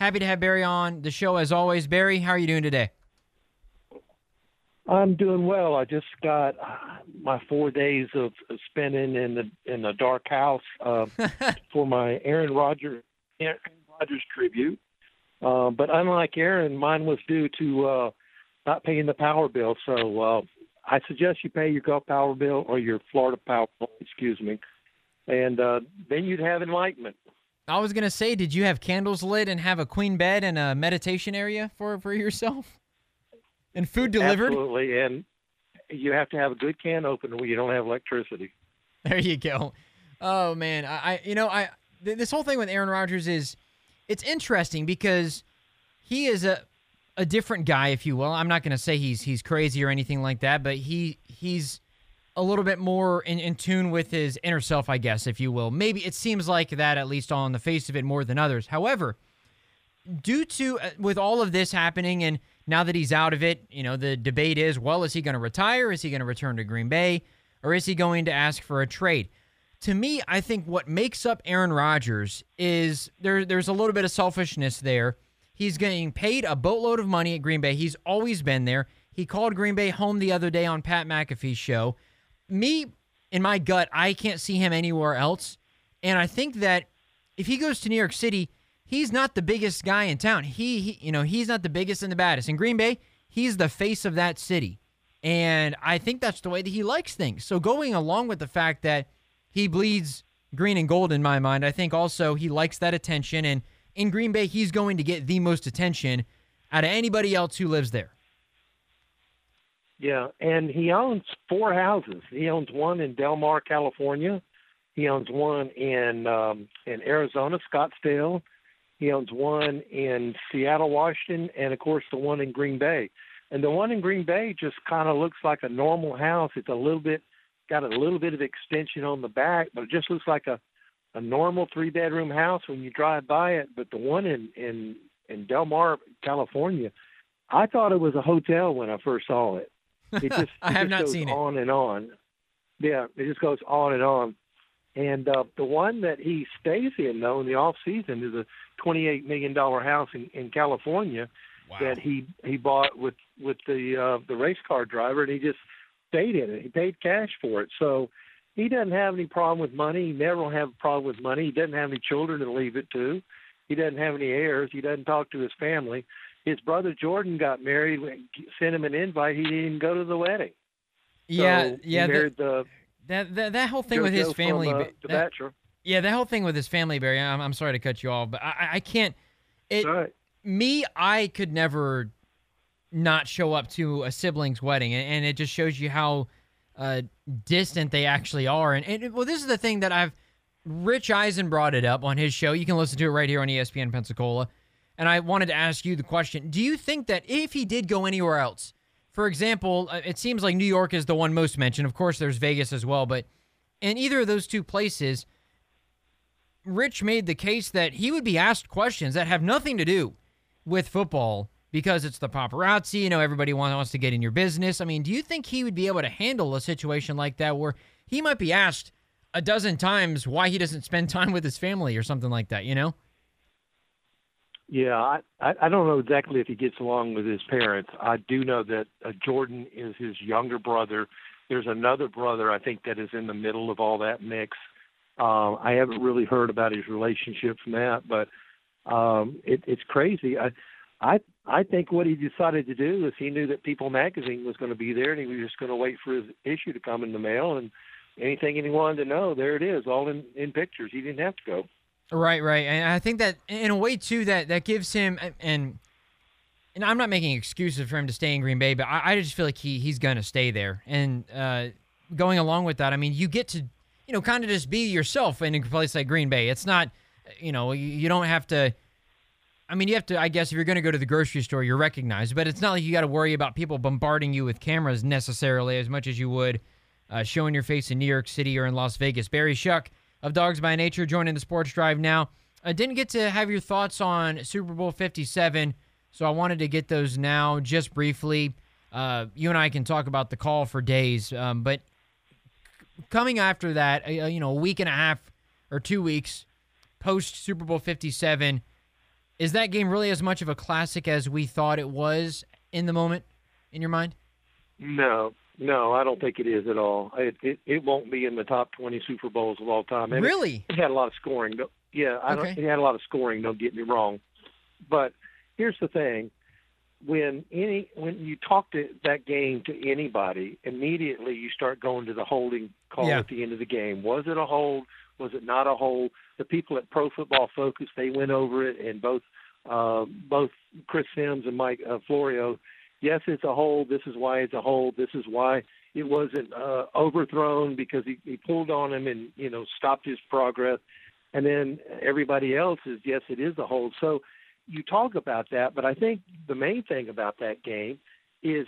Happy to have Barry on the show as always. Barry, how are you doing today? I'm doing well. I just got my four days of spending in the in the dark house uh, for my Aaron Rodgers Aaron Rodgers tribute. Uh, but unlike Aaron, mine was due to uh, not paying the power bill. So uh, I suggest you pay your Gulf Power bill or your Florida Power, excuse me, and uh, then you'd have enlightenment. I was gonna say, did you have candles lit and have a queen bed and a meditation area for for yourself, and food delivered? Absolutely, and you have to have a good can opener when you don't have electricity. There you go. Oh man, I, I you know I th- this whole thing with Aaron Rodgers is it's interesting because he is a a different guy, if you will. I'm not going to say he's he's crazy or anything like that, but he he's a little bit more in, in tune with his inner self, I guess, if you will. Maybe it seems like that, at least on the face of it, more than others. However, due to uh, with all of this happening and now that he's out of it, you know, the debate is, well, is he going to retire? Is he going to return to Green Bay? Or is he going to ask for a trade? To me, I think what makes up Aaron Rodgers is there there's a little bit of selfishness there. He's getting paid a boatload of money at Green Bay. He's always been there. He called Green Bay home the other day on Pat McAfee's show. Me, in my gut, I can't see him anywhere else. And I think that if he goes to New York City, he's not the biggest guy in town. He, he, you know, he's not the biggest and the baddest. In Green Bay, he's the face of that city. And I think that's the way that he likes things. So going along with the fact that he bleeds green and gold in my mind, I think also he likes that attention and in Green Bay he's going to get the most attention out of anybody else who lives there. Yeah, and he owns four houses. He owns one in Del Mar, California. He owns one in um, in Arizona, Scottsdale. He owns one in Seattle, Washington, and of course the one in Green Bay. And the one in Green Bay just kind of looks like a normal house. It's a little bit got a little bit of extension on the back, but it just looks like a a normal three bedroom house when you drive by it. But the one in in in Del Mar, California, I thought it was a hotel when I first saw it. It just I it have just not goes seen it. on and on. Yeah, it just goes on and on. And uh, the one that he stays in though in the off season is a twenty eight million dollar house in, in California that he he bought with with the uh, the race car driver, and he just stayed in it. He paid cash for it, so he doesn't have any problem with money. He never will have a problem with money. He doesn't have any children to leave it to. He doesn't have any heirs. He doesn't talk to his family. His brother Jordan got married. Sent him an invite. He didn't even go to the wedding. Yeah, So yeah. He that- the That, that that whole thing with his family, from, uh, The that- Bachelor. yeah, that whole thing with his family, Barry. I'm, I'm sorry to cut you off, but I, I- can't. It right. me, I could never not show up to a sibling's wedding, and, and it just shows you how uh, distant they actually are. And, and well, this is the thing that I've. Rich Eisen brought it up on his show. You can listen to it right here on ESPN Pensacola. And I wanted to ask you the question: Do you think that if he did go anywhere else, for example, uh, it seems like New York is the one most mentioned. Of course, there's Vegas as well, but in either of those two places, Rich made the case that he would be asked questions that have nothing to do with football because it's the paparazzi. You know, everybody wants wants to get in your business. I mean, do you think he would be able to handle a situation like that where he might be asked a dozen times why he doesn't spend time with his family or something like that? You know? Yeah, I, I I don't know exactly if he gets along with his parents. I do know that uh, Jordan is his younger brother. There's another brother I think that is in the middle of all that mix. Um, I haven't really heard about his relationship from that, but um, it, it's crazy. I I I think what he decided to do is he knew that People Magazine was going to be there, and he was just going to wait for his issue to come in the mail, and anything he wanted to know, there it is, all in in pictures. He didn't have to go. Right, right. And I think that in a way too that that gives him and and I'm not making excuses for him to stay in Green Bay, but I, I just feel like he he's gonna stay there. And uh, going along with that, I mean, you get to you know kind of just be yourself in a place like Green Bay. It's not you know you, don't have to. I mean, you have to. I guess if you're going to go to the grocery store, you're recognized, but it's not like you got to worry about people bombarding you with cameras necessarily as much as you would uh, showing your face in New York City or in Las Vegas. Barry Shuck of Dawgs by Nature joining the Sports Drive now. I didn't get to have your thoughts on Super Bowl 57, so I wanted to get those now just briefly. Uh, you and I can talk about the call for days, um, but coming after that, uh, you know, a week and a half or two weeks post Super Bowl 57, Is that game really as much of a classic as we thought it was in the moment, in your mind? No, no, I don't think it is at all. It it, it won't be in the top 20 Super Bowls of all time. And really? It, it had a lot of scoring. But Yeah, I okay. don't, it had a lot of scoring. Don't get me wrong, but here's the thing: when any when you talk to that game to anybody, immediately you start going to the holding call Yeah. at the end of the game. Was it a hold? Was it not a hold? The people at Pro Football Focus they went over it, and both uh, both Chris Sims and Mike uh, Florio. Yes, it's a hold. This is why it's a hold. This is why it wasn't uh, overthrown because he, he pulled on him and you know stopped his progress. And then everybody else is yes, it is a hold. So you talk about that, but I think the main thing about that game is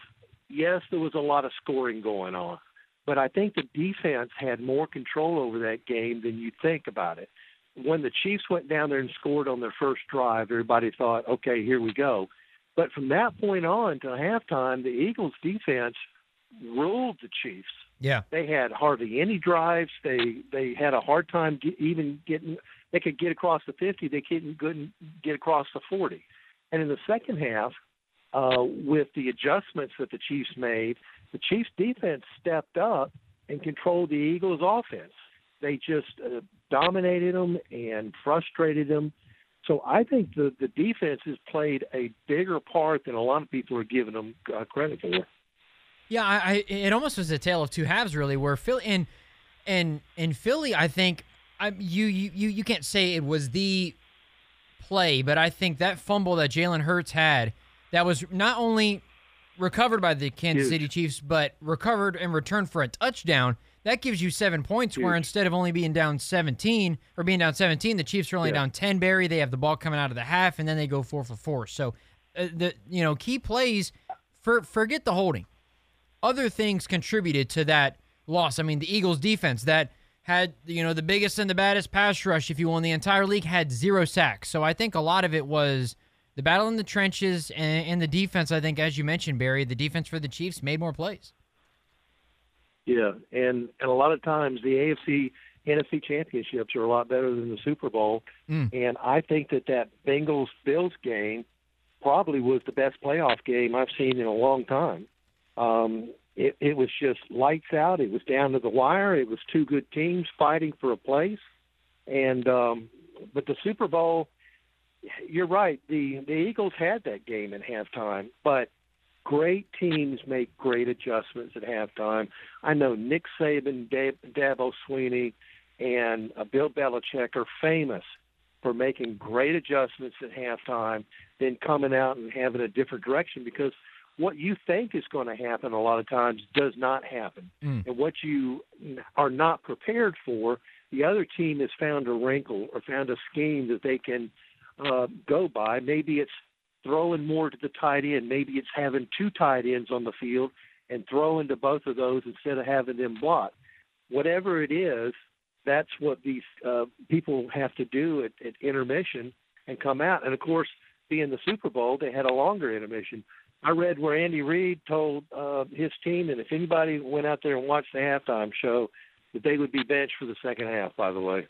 yes, there was a lot of scoring going on, but I think the defense had more control over that game than you think about it. When the Chiefs went down there and scored on their first drive, everybody thought, okay, here we go. But from that point on to halftime, the Eagles defense ruled the Chiefs. Yeah. They had hardly any drives. They they had a hard time get, even getting. They could get across the 50. They couldn't couldn't get across the 40. And in the second half, uh, with the adjustments that the Chiefs made, the Chiefs defense stepped up and controlled the Eagles offense. They just uh, dominated them and frustrated them. So I think the the defense has played a bigger part than a lot of people are giving them uh, credit for. Yeah, I, I it almost was a tale of two halves, really. Where Philly and and in Philly, I think I you you you you can't say it was the play, but I think that fumble that Jalen Hurts had that was not only recovered by the Kansas Huge. City Chiefs, but recovered and returned for a touchdown. That gives you seven points. Where instead of only being down 17 or being down 17, the Chiefs are only Yeah. down 10. Barry, they have the ball coming out of the half, and then they go four for four. So uh, the you know key plays for forget the holding other things contributed to that loss. I mean, the Eagles defense that had, you know, the biggest and the baddest pass rush, if you will, in the entire league had zero sacks. So I think a lot of it was the battle in the trenches and, and the defense. I think, as you mentioned, Barry, the defense for the Chiefs made more plays. Yeah, and and a lot of times the AFC NFC championships are a lot better than the Super Bowl, Mm. and I think that that Bengals Bills game probably was the best playoff game I've seen in a long time. Um, it, it was just lights out. It was down to the wire. It was two good teams fighting for a place, and um, but the Super Bowl, you're right. The the Eagles had that game at halftime, but great teams make great adjustments at halftime. I know Nick Saban, Dab, Dabo Swinney, and uh, Bill Belichick are famous for making great adjustments at halftime, then coming out and having a different direction because what you think is going to happen a lot of times does not happen. Mm. And what you are not prepared for, the other team has found a wrinkle or found a scheme that they can uh, go by. Maybe it's throwing more to the tight end. Maybe it's having two tight ends on the field and throwing to both of those instead of having them block. Whatever it is, that's what these uh, people have to do at, at intermission and come out. And of course, being the Super Bowl, they had a longer intermission. I read where Andy Reid told uh, his team that if anybody went out there and watched the halftime show, that they would be benched for the second half. By the way.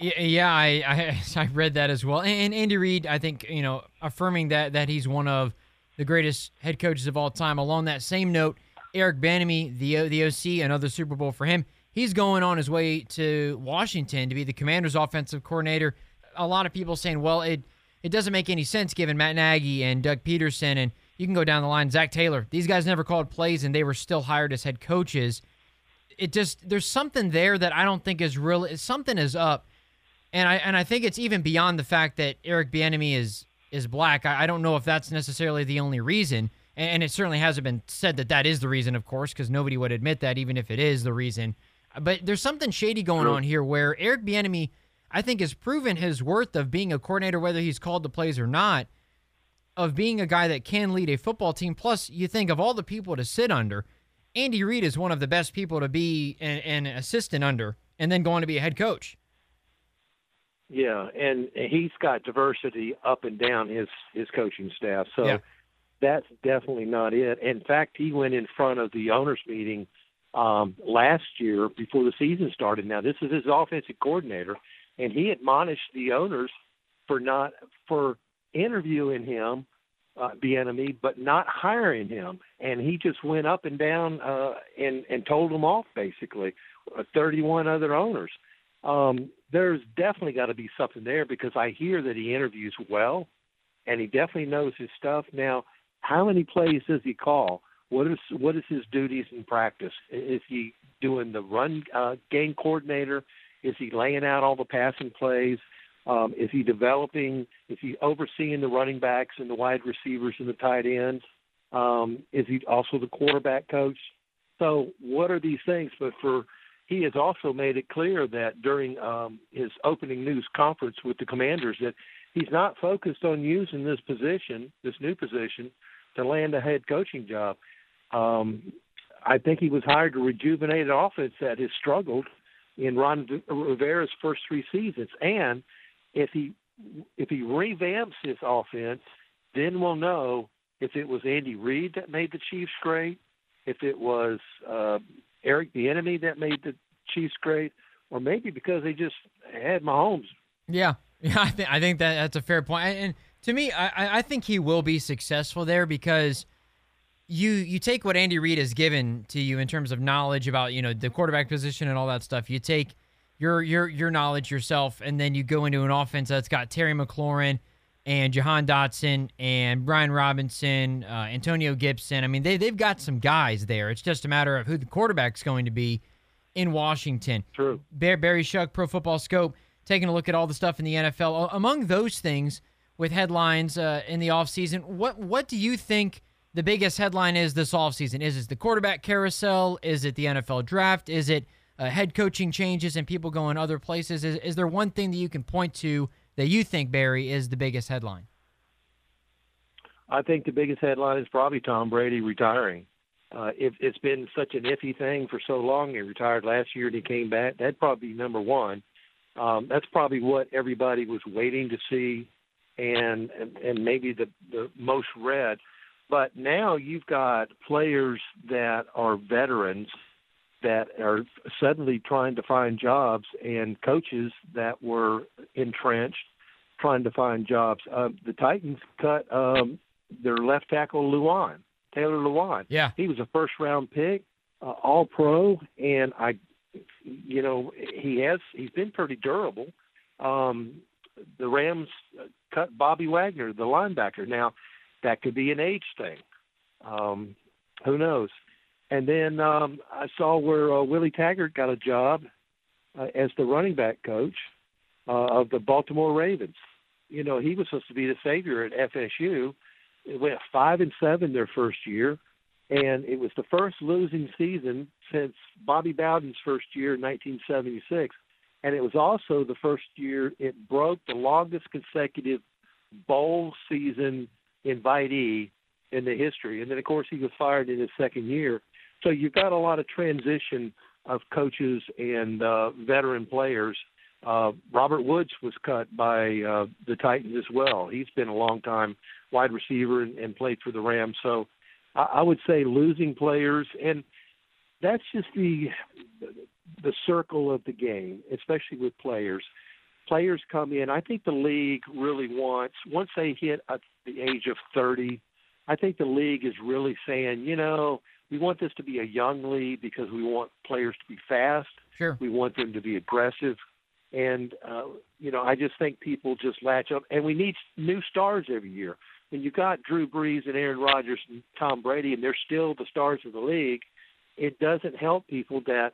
Yeah, I, I I read that as well. And Andy Reid, I think you know, affirming that that he's one of the greatest head coaches of all time. Along that same note, Eric Bieniemy, the the OC, another Super Bowl for him. He's going on his way to Washington to be the Commanders' offensive coordinator. A lot of people saying, well, it it doesn't make any sense given Matt Nagy and Doug Pederson, and you can go down the line, Zac Taylor. These guys never called plays, and they were still hired as head coaches. It just there's something there that I don't think is really something is up and I and I think it's even beyond the fact that Eric Bieniemy is is black. I, I don't know if that's necessarily the only reason, and, and it certainly hasn't been said that that is the reason, of course, because nobody would admit that, even if it is the reason. But there's something shady going on here, where Eric Bieniemy, I think, has proven his worth of being a coordinator, whether he's called the plays or not, of being a guy that can lead a football team. Plus, you think of all the people to sit under, Andy Reid is one of the best people to be an, an assistant under, and then going to be a head coach. Yeah, and he's got diversity up and down his his coaching staff. So Yeah. that's definitely not it. In fact, he went in front of the owners meeting um, last year before the season started. Now this is his offensive coordinator, and he admonished the owners for not for interviewing him, uh, Bieniemy, but not hiring him, and he just went up and down uh, and and told them off basically. Uh, 31 other owners. Um, there's definitely got to be something there because I hear that he interviews well, and he definitely knows his stuff. Now, how many plays does he call? What is what is his duties in practice? Is he doing the run uh, game coordinator? Is he laying out all the passing plays? Um, is he developing? Is he overseeing the running backs and the wide receivers and the tight ends? Um, is he also the quarterback coach? So, what are these things? But for he has also made it clear that during um, his opening news conference with the commanders that he's not focused on using this position, this new position, to land a head coaching job. Um, I think he was hired to rejuvenate an offense that has struggled in Ron Rivera's first three seasons. And if he if he revamps his offense, then we'll know if it was Andy Reid that made the Chiefs great, if it was uh, Eric Bieniemy that made the Chiefs great, or maybe because they just had Mahomes. Yeah, yeah, I think I think that that's a fair point. And to me, I I think he will be successful there because you you take what Andy Reid has given to you in terms of knowledge about you know the quarterback position and all that stuff. You take your your your knowledge yourself, and then you go into an offense that's got Terry McLaurin and Jahan Dotson and Brian Robinson, uh, Antonio Gibson. I mean, they they've got some guys there. It's just a matter of who the quarterback's going to be in Washington. True. Barry Shuck, Pro Football Scope, taking a look at all the stuff in the NFL. Among those things, with headlines uh, in the offseason, what what do you think? the biggest headline is this offseason? Is it the quarterback carousel? Is it the NFL draft? Is it uh, head coaching changes and people going other places? Is, is there one thing that you can point to that you think, Barry, is the biggest headline? I think the biggest headline is probably Tom Brady retiring. Uh, it, it's been such an iffy thing for so long. He retired last year and he came back. That'd probably be number one. Um, that's probably what everybody was waiting to see, and and, and maybe the the most read. But now you've got players that are veterans that are suddenly trying to find jobs and coaches that were entrenched trying to find jobs. Uh, the Titans cut um, their left tackle Lewan, Taylor Lewan. Yeah, he was a first round pick, uh, All Pro, and I, you know, he has he's been pretty durable. Um, the Rams cut Bobby Wagner, the linebacker. Now that could be an age thing. Um, who knows? And then um, I saw where uh, Willie Taggart got a job uh, as the running back coach uh, of the Baltimore Ravens. You know, he was supposed to be the savior at FSU. It went five and seven their first year, and it was the first losing season since Bobby Bowden's first year in 1976. And it was also the first year it broke the longest consecutive bowl season invitee in the history. And then, of course, he was fired in his second year. So you've got a lot of transition of coaches and uh, veteran players. Uh, Robert Woods was cut by uh, the Titans as well. He's been a long time wide receiver and, and played for the Rams. So I, I would say losing players, and that's just the the circle of the game, especially with players. Players come in. I think the league really wants once they hit a the age of 30. I think the league is really saying, you know, we want this to be a young league because we want players to be fast. Sure. We want them to be aggressive. And, uh, you know, I just think people just latch up. And we need new stars every year. When you got Drew Brees and Aaron Rodgers and Tom Brady, and they're still the stars of the league, it doesn't help people that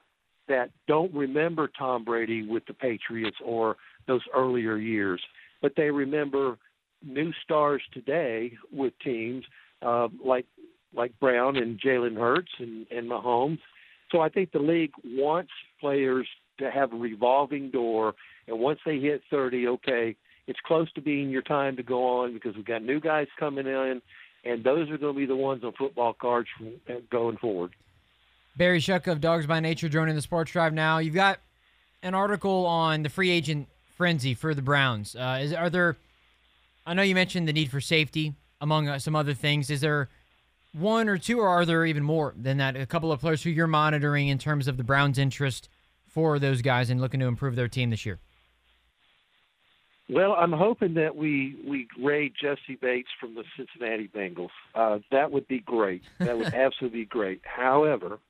that don't remember Tom Brady with the Patriots or those earlier years, but they remember new stars today with teams uh, like like Brown and Jalen Hurts and, and Mahomes. So I think the league wants players to have a revolving door, and once they hit 30, okay, it's close to being your time to go on because we've got new guys coming in, and those are going to be the ones on football cards uh, going forward. Barry Shuck of Dawgs by Nature joining the Sports Drive now. You've got an article on the free agent frenzy for the Browns. Uh, is, are there I know you mentioned the need for safety among uh, some other things. Is there one or two, or are there even more than that? A couple of players who you're monitoring in terms of the Browns' interest for those guys and looking to improve their team this year. Well, I'm hoping that we we raid Jessie Bates from the Cincinnati Bengals. Uh, that would be great. That would absolutely be great. However,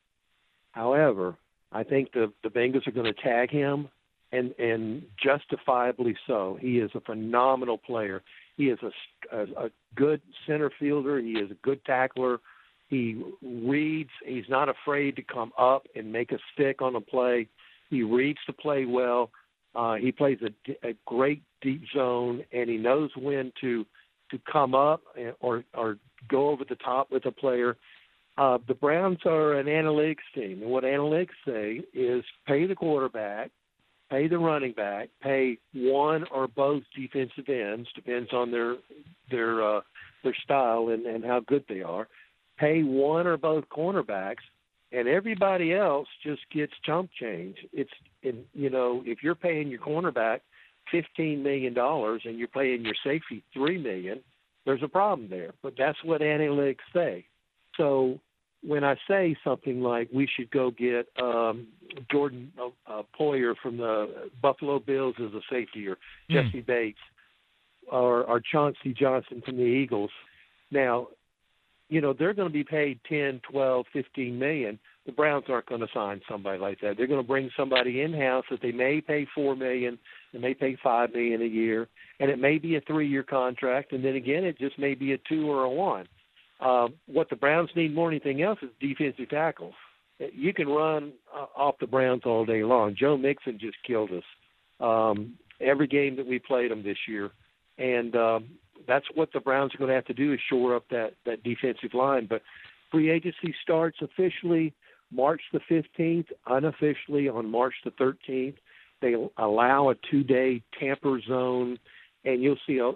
however, I think the the Bengals are going to tag him, and and justifiably so. He is a phenomenal player. He is a, a, a good center fielder. He is a good tackler. He reads. He's not afraid to come up and make a stick on a play. He reads the play well. Uh, he plays a, a great deep zone, and he knows when to to come up or or go over the top with a player. Uh, the Browns are an analytics team, and what analytics say is pay the quarterback, pay the running back, pay one or both defensive ends, depends on their their uh, their style and, and how good they are. Pay one or both cornerbacks, and everybody else just gets chump change. It's in you know if you're paying your cornerback fifteen million dollars and you're paying your safety three million, there's a problem there. But that's what analytics say. So when I say something like we should go get um, Jordan uh, uh, Poyer from the Buffalo Bills as a safety, or mm. Jessie Bates, or, or Chauncey Johnson from the Eagles, now, you know they're going to be paid ten, twelve, fifteen million. The Browns aren't going to sign somebody like that. They're going to bring somebody in house that they may pay four million, they may pay five million a year, and it may be a three-year contract, and then again, it just may be a two or a one uh, what the Browns need more than anything else is defensive tackles. You can run uh, off the Browns all day long. Joe Mixon just killed us um, every game that we played them this year, and um, that's what the Browns are going to have to do is shore up that that defensive line. But free agency starts officially March the 15th, unofficially on March the 13th. They allow a two-day tamper zone and you'll see uh,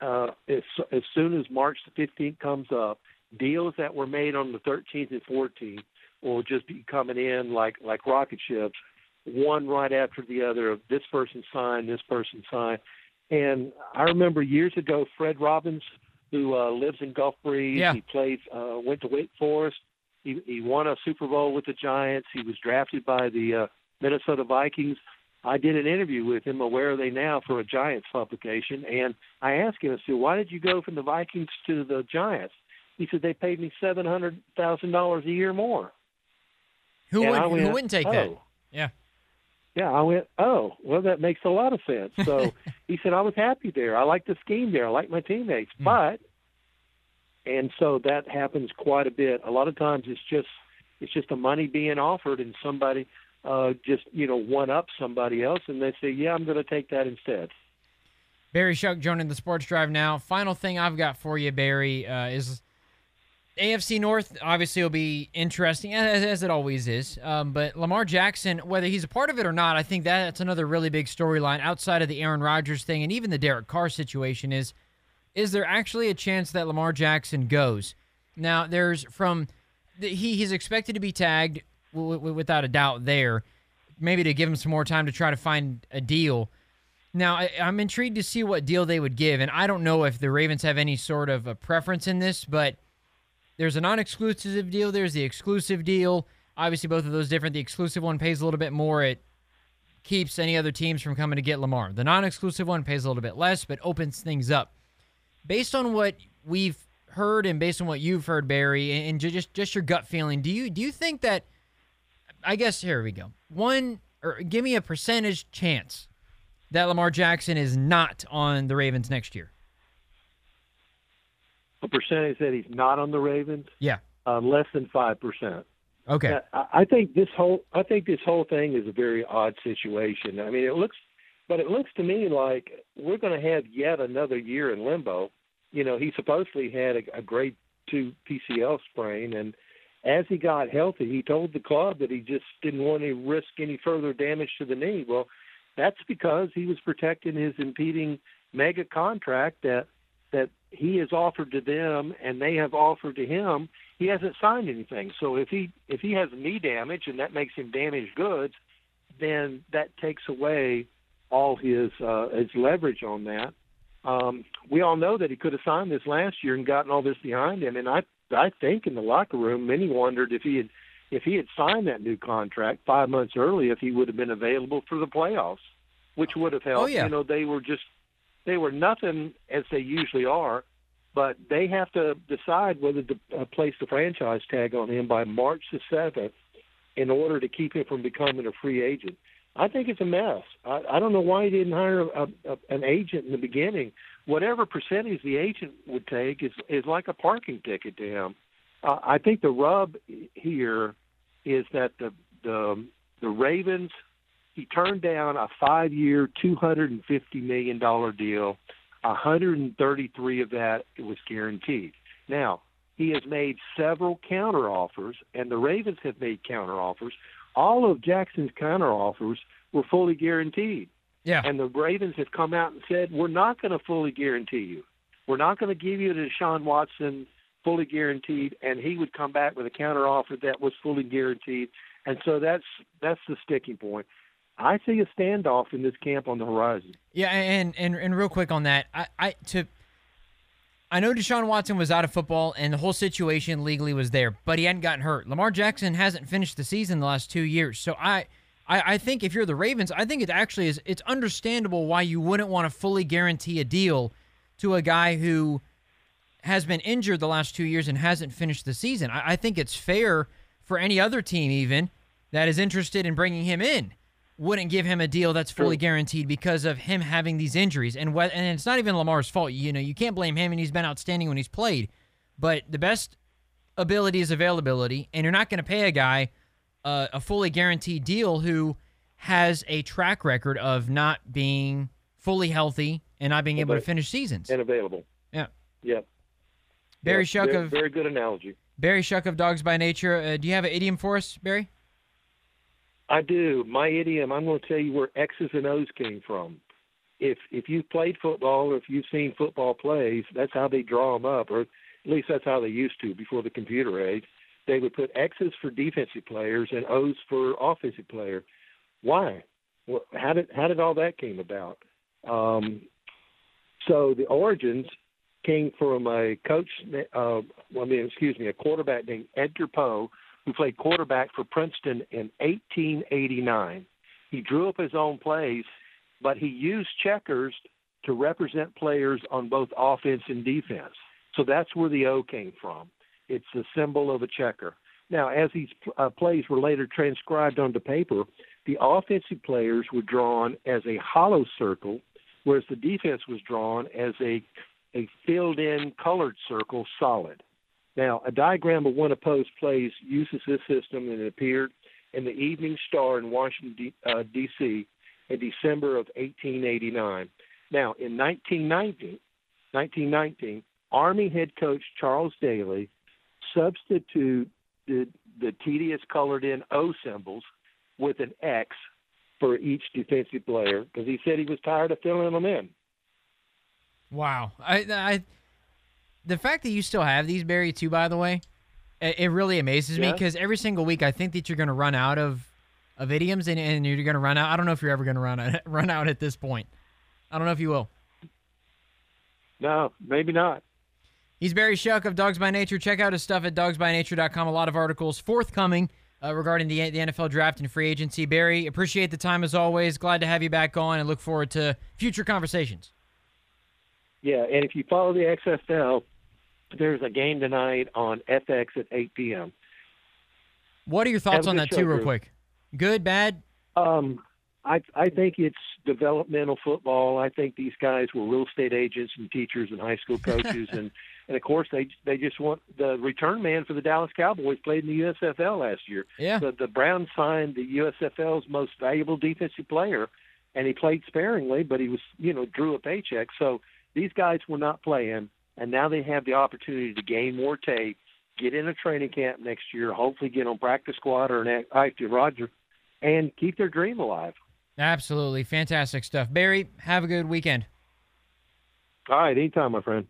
uh, as, as soon as March the 15th comes up, deals that were made on the 13th and 14th will just be coming in like like rocket ships, one right after the other. Of this person signed, this person signed, and I remember years ago, Fred Robbins, who uh, lives in Gulf Breeze, yeah. he played, uh, went to Wake Forest. He, he won a Super Bowl with the Giants. He was drafted by the uh, Minnesota Vikings. I did an interview with him, Where Are They Now, for a Giants publication, and I asked him, I said, why did you go from the Vikings to the Giants? He said, they paid me $700,000 a year more. Who, would, went, who wouldn't take oh. that? Yeah. Yeah, I went, oh, well, that makes a lot of sense. So he said, I was happy there. I like the scheme there. I like my teammates. Mm. But, and so that happens quite a bit. A lot of times it's just, it's just the money being offered and somebody – uh, just you know one up somebody else, and they say, "Yeah, I'm going to take that instead." Barry Shuck joining the Sports Drive now. Final thing I've got for you, Barry, uh, is AFC North. Obviously, will be interesting as, as it always is. Um, but Lamar Jackson, whether he's a part of it or not, I think that's another really big storyline outside of the Aaron Rodgers thing and even the Derek Carr situation. Is is there actually a chance that Lamar Jackson goes? Now, there's from the, he he's expected to be tagged w- w- without a doubt there. Maybe to give him some more time to try to find a deal. Now, I, am intrigued to see what deal they would give, and I don't know if the Ravens have any sort of a preference in this, but there's a non-exclusive deal. There's the exclusive deal. Obviously, both of those different. The exclusive one pays a little bit more. It keeps any other teams from coming to get Lamar. The non-exclusive one pays a little bit less, but opens things up. Based on what we've heard and based on what you've heard, Barry, and just just your gut feeling, do you do you think that I guess here we go. One or give me a percentage chance that Lamar Jackson is not on the Ravens next year. A percentage that he's not on the Ravens? Yeah. Uh, less than five percent. Okay. I think this whole I think this whole thing is a very odd situation. I mean, it looks, but it looks to me like we're going to have yet another year in limbo. You know, he supposedly had a, a grade two PCL sprain, and as he got healthy, he told the club that he just didn't want to risk any further damage to the knee. Well, that's because he was protecting his impeding mega contract that that he has offered to them and they have offered to him. He hasn't signed anything. So if he if he has knee damage and that makes him damaged goods, then that takes away all his uh, his leverage on that. Um, we all know that he could have signed this last year and gotten all this behind him, and I I think in the locker room, many wondered if he had if he had signed that new contract five months early, if he would have been available for the playoffs, which would have helped. Oh, yeah. You know, they were just they were nothing as they usually are, but they have to decide whether to uh, place the franchise tag on him by March the seventh in order to keep him from becoming a free agent. I think it's a mess. I, I don't know why he didn't hire a, a, an agent in the beginning. Whatever percentage the agent would take is is like a parking ticket to him. Uh, I think the rub here is that the the the Ravens he turned down a five year, two hundred and fifty million dollar deal. A hundred and thirty three of that was guaranteed. Now he has made several counteroffers, and the Ravens have made counteroffers. All of Jackson's counteroffers were fully guaranteed. Yeah. And the Ravens have come out and said, we're not going to fully guarantee you. We're not going to give you to Deshaun Watson fully guaranteed, and he would come back with a counteroffer that was fully guaranteed. And so that's that's the sticking point. I see a standoff in this camp on the horizon. Yeah, and and and real quick on that, I, I to I know Deshaun Watson was out of football and the whole situation legally was there, but he hadn't gotten hurt. Lamar Jackson hasn't finished the season the last two years. So I I, I think if you're the Ravens, I think it actually is it's understandable why you wouldn't want to fully guarantee a deal to a guy who has been injured the last two years and hasn't finished the season. I, I think it's fair for any other team even that is interested in bringing him in wouldn't give him a deal that's fully True. guaranteed because of him having these injuries. And what, and it's not even Lamar's fault. You know, you can't blame him, and he's been outstanding when he's played. But the best ability is availability, and you're not going to pay a guy uh, a fully guaranteed deal who has a track record of not being fully healthy and not being able to finish seasons. And available. Yeah. Yep. Barry Yep. Shuck very, of very good analogy. Barry Shuck of Dawgs by Nature. Uh, do you have an idiom for us, Barry? I do. My idiom. I'm going to tell you where X's and O's came from. If if you've played football or if you've seen football plays, that's how they draw them up, or at least that's how they used to before the computer age. They would put X's for defensive players and O's for offensive player. Why? Well, how did how did all that came about? Um, so the origins came from a coach. Uh, well, I mean, excuse me, a quarterback named Edgar Poe, who played quarterback for Princeton in 1889. He drew up his own plays, but he used checkers to represent players on both offense and defense. So that's where the O came from. It's the symbol of a checker. Now, as these uh, plays were later transcribed onto paper, the offensive players were drawn as a hollow circle, whereas the defense was drawn as a a filled-in colored circle solid. Now, a diagram of one opposed plays uses this system, and it appeared in the Evening Star in Washington, uh, D.C. in December of 1889. Now, in 1919, 1919, Army head coach Charles Daly substituted the tedious colored-in O symbols with an X for each defensive player because he said he was tired of filling them in. Wow. I, I, the fact that you still have these, Barry, too, by the way, it, it really amazes me because every single week I think that you're going to run out of, of idioms and, and you're going to run out. I don't know if you're ever going to run out, run out at this point. I don't know if you will. No, maybe not. He's Barry Shuck of Dawgs by Nature. Check out his stuff at dawgsbynature.com. A lot of articles forthcoming uh, regarding the, the NFL draft and free agency. Barry, appreciate the time as always. Glad to have you back on and look forward to future conversations. Yeah, and if you follow the XFL, there's a game tonight on FX at 8 p.m. What are your thoughts on that, too, real Drew. quick? Good, bad? Um, I I think it's developmental football. I think these guys were real estate agents and teachers and high school coaches, and and of course they they just want the return man for the Dallas Cowboys played in the USFL last year. Yeah. The the Browns signed the USFL's most valuable defensive player, and he played sparingly, but he was you know drew a paycheck. So these guys were not playing, and now they have the opportunity to gain more tape, get in a training camp next year, hopefully get on practice squad or an active Roger, and keep their dream alive. Absolutely. Fantastic stuff. Barry, have a good weekend. All right, anytime, my friend.